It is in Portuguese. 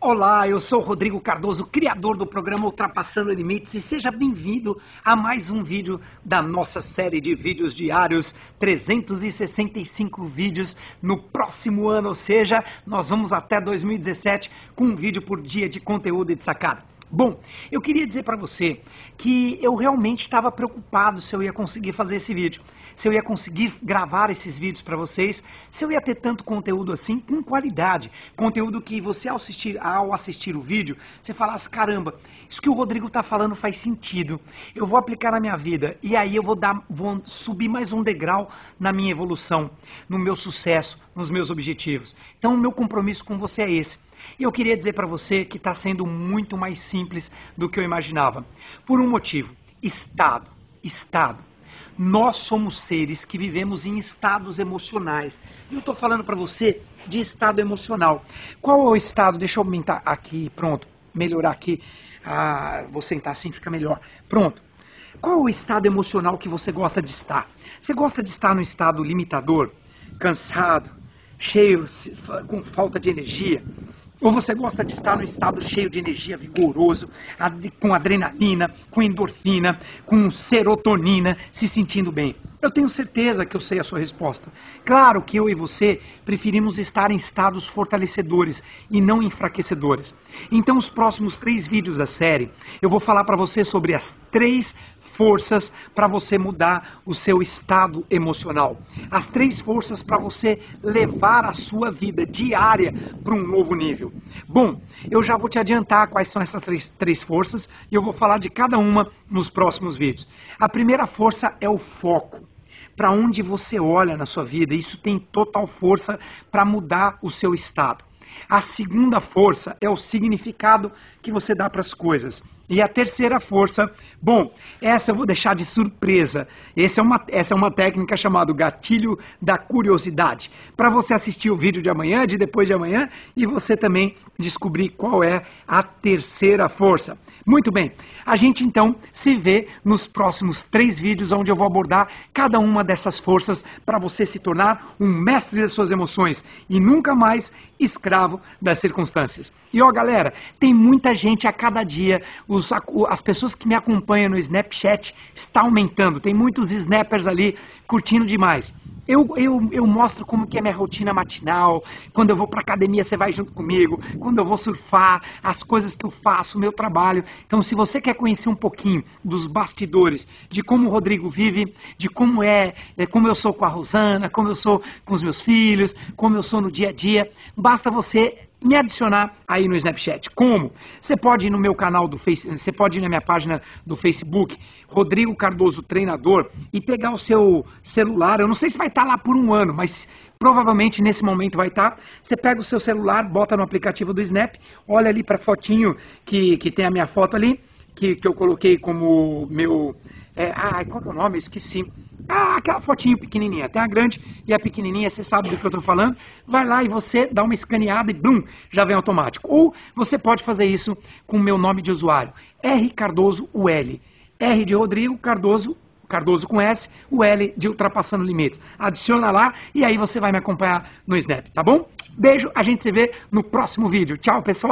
Olá, eu sou Rodrigo Cardoso, criador do programa Ultrapassando Limites e seja bem-vindo a mais um vídeo da nossa série de vídeos diários, 365 vídeos no próximo ano, ou seja, nós vamos até 2017 com um vídeo por dia de conteúdo e de sacada. Bom, eu queria dizer para você que eu realmente estava preocupado se eu ia conseguir fazer esse vídeo, se eu ia conseguir gravar esses vídeos para vocês, se eu ia ter tanto conteúdo assim com qualidade, conteúdo que você ao assistir, ao assistir o vídeo, você falasse, caramba, isso que o Rodrigo está falando faz sentido, eu vou aplicar na minha vida e aí eu vou, dar, vou subir mais um degrau na minha evolução, no meu sucesso, nos meus objetivos. Então o meu compromisso com você é esse e eu queria dizer para você que está sendo muito mais simples do que eu imaginava. Por um motivo: estado. Estado. Nós somos seres que vivemos em estados emocionais. E eu estou falando para você de estado emocional. Qual é o estado? Deixa eu aumentar aqui, pronto. Melhorar aqui. Ah, vou sentar assim, fica melhor. Pronto. Qual é o estado emocional que você gosta de estar? Você gosta de estar no estado limitador, cansado, cheio, com falta de energia? Ou você gosta de estar no estado cheio de energia, vigoroso, com adrenalina, com endorfina, com serotonina, se sentindo bem? Eu tenho certeza que eu sei a sua resposta. Claro que eu e você preferimos estar em estados fortalecedores e não enfraquecedores. Então, os próximos três vídeos da série, eu vou falar para você sobre as três forças para você mudar o seu estado emocional. As três forças para você levar a sua vida diária para um novo nível. Bom, eu já vou te adiantar quais são essas três, três forças e eu vou falar de cada uma nos próximos vídeos. A primeira força é o foco para onde você olha na sua vida. Isso tem total força para mudar o seu estado. A segunda força é o significado que você dá para as coisas. E a terceira força, bom, essa eu vou deixar de surpresa. Essa é uma, essa é uma técnica chamada gatilho da curiosidade. Para você assistir o vídeo de amanhã, de depois de amanhã, e você também descobrir qual é a terceira força. Muito bem, a gente então se vê nos próximos três vídeos, onde eu vou abordar cada uma dessas forças para você se tornar um mestre das suas emoções e nunca mais escravo das circunstâncias. E ó, galera, tem muita gente a cada dia, os, as pessoas que me acompanham no Snapchat está aumentando, tem muitos snappers ali curtindo demais. Eu, eu, eu mostro como que é minha rotina matinal, quando eu vou para academia você vai junto comigo, quando eu vou surfar, as coisas que eu faço, o meu trabalho. Então se você quer conhecer um pouquinho dos bastidores, de como o Rodrigo vive, de como é, é como eu sou com a Rosana, como eu sou com os meus filhos, como eu sou no dia a dia, basta você me adicionar aí no Snapchat. Como? Você pode ir no meu canal do Facebook, você pode ir na minha página do Facebook, Rodrigo Cardoso Treinador, e pegar o seu celular. Eu não sei se vai estar lá por um ano, mas provavelmente nesse momento vai estar. Você pega o seu celular, bota no aplicativo do Snap, olha ali para a fotinho que, que tem a minha foto ali, que, que eu coloquei como meu. É, ah, qual que é o nome? Eu esqueci ah, aquela fotinho pequenininha. Tem a grande e a pequenininha, você sabe do que eu estou falando. Vai lá e você dá uma escaneada e blum, já vem automático. Ou você pode fazer isso com o meu nome de usuário, R Cardoso UL. R de Rodrigo Cardoso Cardoso com S, o L de Ultrapassando Limites. Adiciona lá e aí você vai me acompanhar no Snap, tá bom? Beijo, a gente se vê no próximo vídeo. Tchau, pessoal!